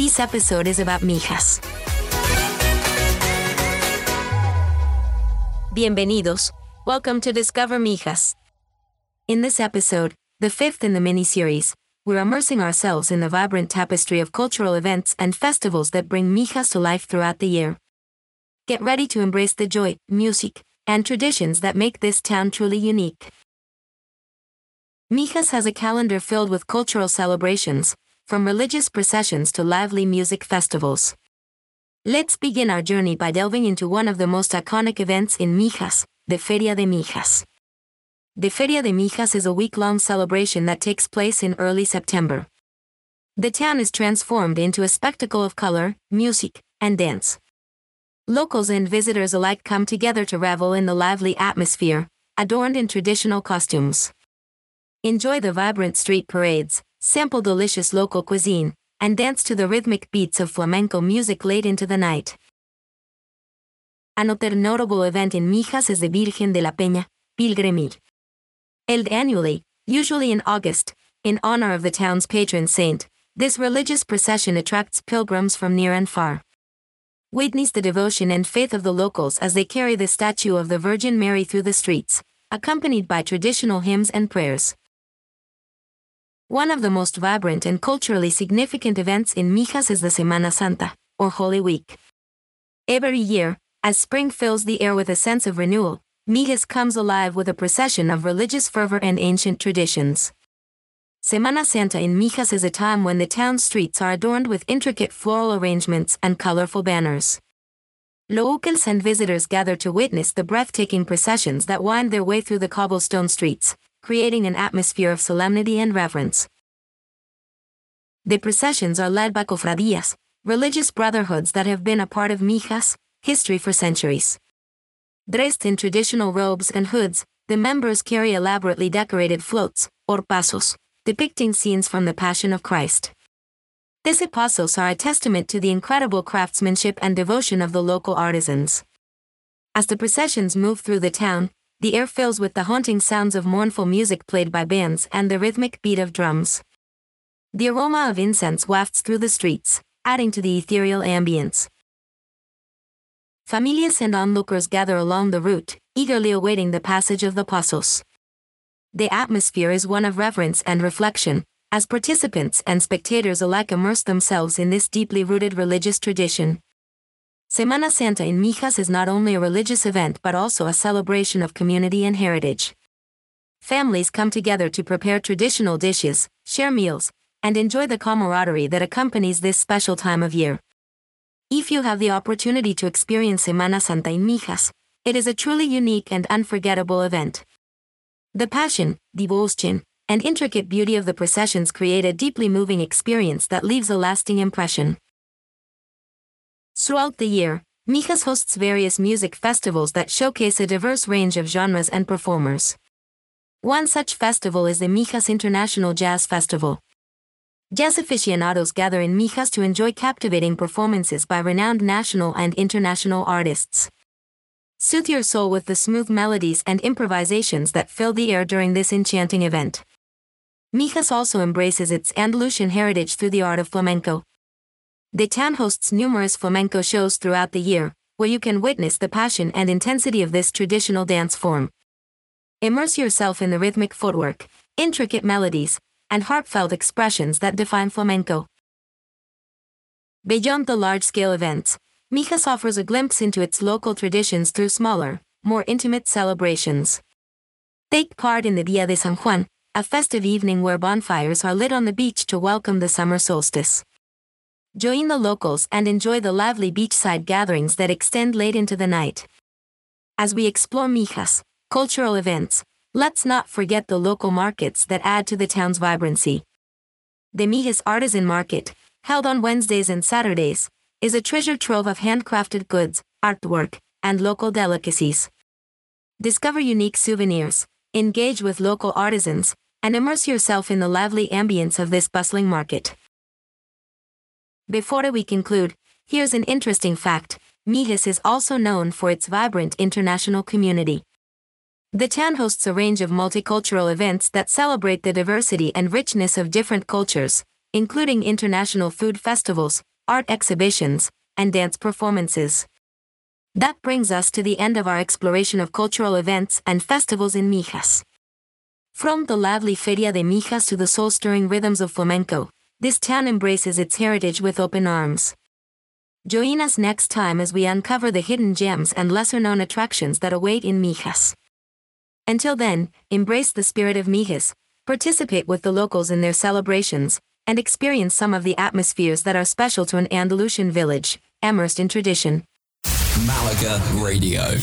This episode is about Mijas. Bienvenidos. Welcome to Discover Mijas. In this episode, the fifth in the mini-series, we're immersing ourselves in the vibrant tapestry of cultural events and festivals that bring Mijas to life throughout the year. Get ready to embrace the joy, music, and traditions that make this town truly unique. Mijas has a calendar filled with cultural celebrations, from religious processions to lively music festivals. Let's begin our journey by delving into one of the most iconic events in Mijas, the Feria de Mijas. The Feria de Mijas is a week long celebration that takes place in early September. The town is transformed into a spectacle of color, music, and dance. Locals and visitors alike come together to revel in the lively atmosphere, adorned in traditional costumes. Enjoy the vibrant street parades, sample delicious local cuisine, and dance to the rhythmic beats of flamenco music late into the night. Another notable event in Mijas is the Virgen de la Peña, Pilgrimage. Held annually, usually in August, in honor of the town's patron saint, this religious procession attracts pilgrims from near and far. Witness the devotion and faith of the locals as they carry the statue of the Virgin Mary through the streets, accompanied by traditional hymns and prayers. One of the most vibrant and culturally significant events in Mijas is the Semana Santa, or Holy Week. Every year, as spring fills the air with a sense of renewal, Mijas comes alive with a procession of religious fervor and ancient traditions. Semana Santa in Mijas is a time when the town's streets are adorned with intricate floral arrangements and colorful banners. Locals and visitors gather to witness the breathtaking processions that wind their way through the cobblestone streets, creating an atmosphere of solemnity and reverence. The processions are led by cofradías, religious brotherhoods that have been a part of Mijas history for centuries. Dressed in traditional robes and hoods, the members carry elaborately decorated floats, or pasos, depicting scenes from the Passion of Christ. These pasos are a testament to the incredible craftsmanship and devotion of the local artisans. As the processions move through the town, the air fills with the haunting sounds of mournful music played by bands and the rhythmic beat of drums. The aroma of incense wafts through the streets, adding to the ethereal ambience. Familias and onlookers gather along the route, eagerly awaiting the passage of the pasos. The atmosphere is one of reverence and reflection, as participants and spectators alike immerse themselves in this deeply rooted religious tradition. Semana Santa in Mijas is not only a religious event but also a celebration of community and heritage. Families come together to prepare traditional dishes, share meals, and enjoy the camaraderie that accompanies this special time of year. If you have the opportunity to experience Semana Santa in Mijas, it is a truly unique and unforgettable event. The passion, devotion, and intricate beauty of the processions create a deeply moving experience that leaves a lasting impression. Throughout the year, Mijas hosts various music festivals that showcase a diverse range of genres and performers. One such festival is the Mijas International Jazz Festival. Jazz aficionados gather in Mijas to enjoy captivating performances by renowned national and international artists. Soothe your soul with the smooth melodies and improvisations that fill the air during this enchanting event. Mijas also embraces its Andalusian heritage through the art of flamenco. The town hosts numerous flamenco shows throughout the year, where you can witness the passion and intensity of this traditional dance form. Immerse yourself in the rhythmic footwork, intricate melodies, and heartfelt expressions that define flamenco. Beyond the large scale events, Mijas offers a glimpse into its local traditions through smaller, more intimate celebrations. Take part in the Dia de San Juan, a festive evening where bonfires are lit on the beach to welcome the summer solstice. Join the locals and enjoy the lively beachside gatherings that extend late into the night. As we explore Mijas, cultural events, let's not forget the local markets that add to the town's vibrancy. The Mijas Artisan Market, held on Wednesdays and Saturdays, is a treasure trove of handcrafted goods, artwork, and local delicacies. Discover unique souvenirs, engage with local artisans, and immerse yourself in the lively ambience of this bustling market. Before we conclude, here's an interesting fact Mijas is also known for its vibrant international community. The town hosts a range of multicultural events that celebrate the diversity and richness of different cultures, including international food festivals, art exhibitions, and dance performances. That brings us to the end of our exploration of cultural events and festivals in Mijas. From the lively Feria de Mijas to the soul stirring rhythms of flamenco, this town embraces its heritage with open arms. Join us next time as we uncover the hidden gems and lesser known attractions that await in Mijas. Until then, embrace the spirit of Mijas, participate with the locals in their celebrations, and experience some of the atmospheres that are special to an Andalusian village, immersed in tradition. Malaga Radio.